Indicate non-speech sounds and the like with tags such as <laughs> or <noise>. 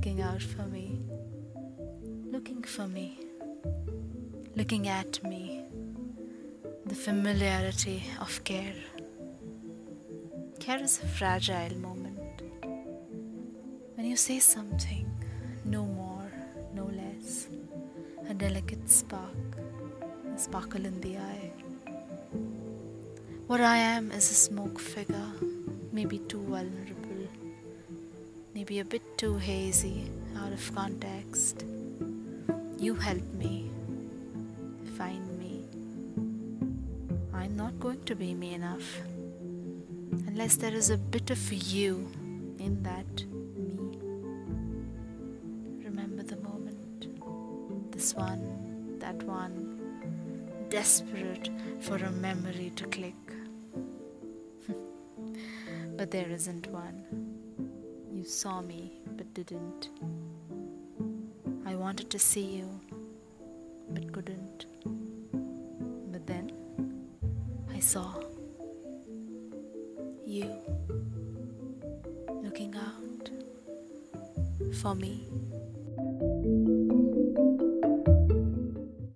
looking out for me, looking for me, looking at me, the familiarity of care. Care is a fragile moment. When you say something, no more, no less, a delicate spark, a sparkle in the eye. What I am is a smoke figure, maybe too vulnerable maybe a bit too hazy, out of context. You help me, find me. I'm not going to be me enough unless there is a bit of you in that me. Remember the moment, this one, that one, desperate for a memory to click <laughs> but there isn't one. You saw me, but didn't. I wanted to see you, but couldn't. But then I saw you looking out for me.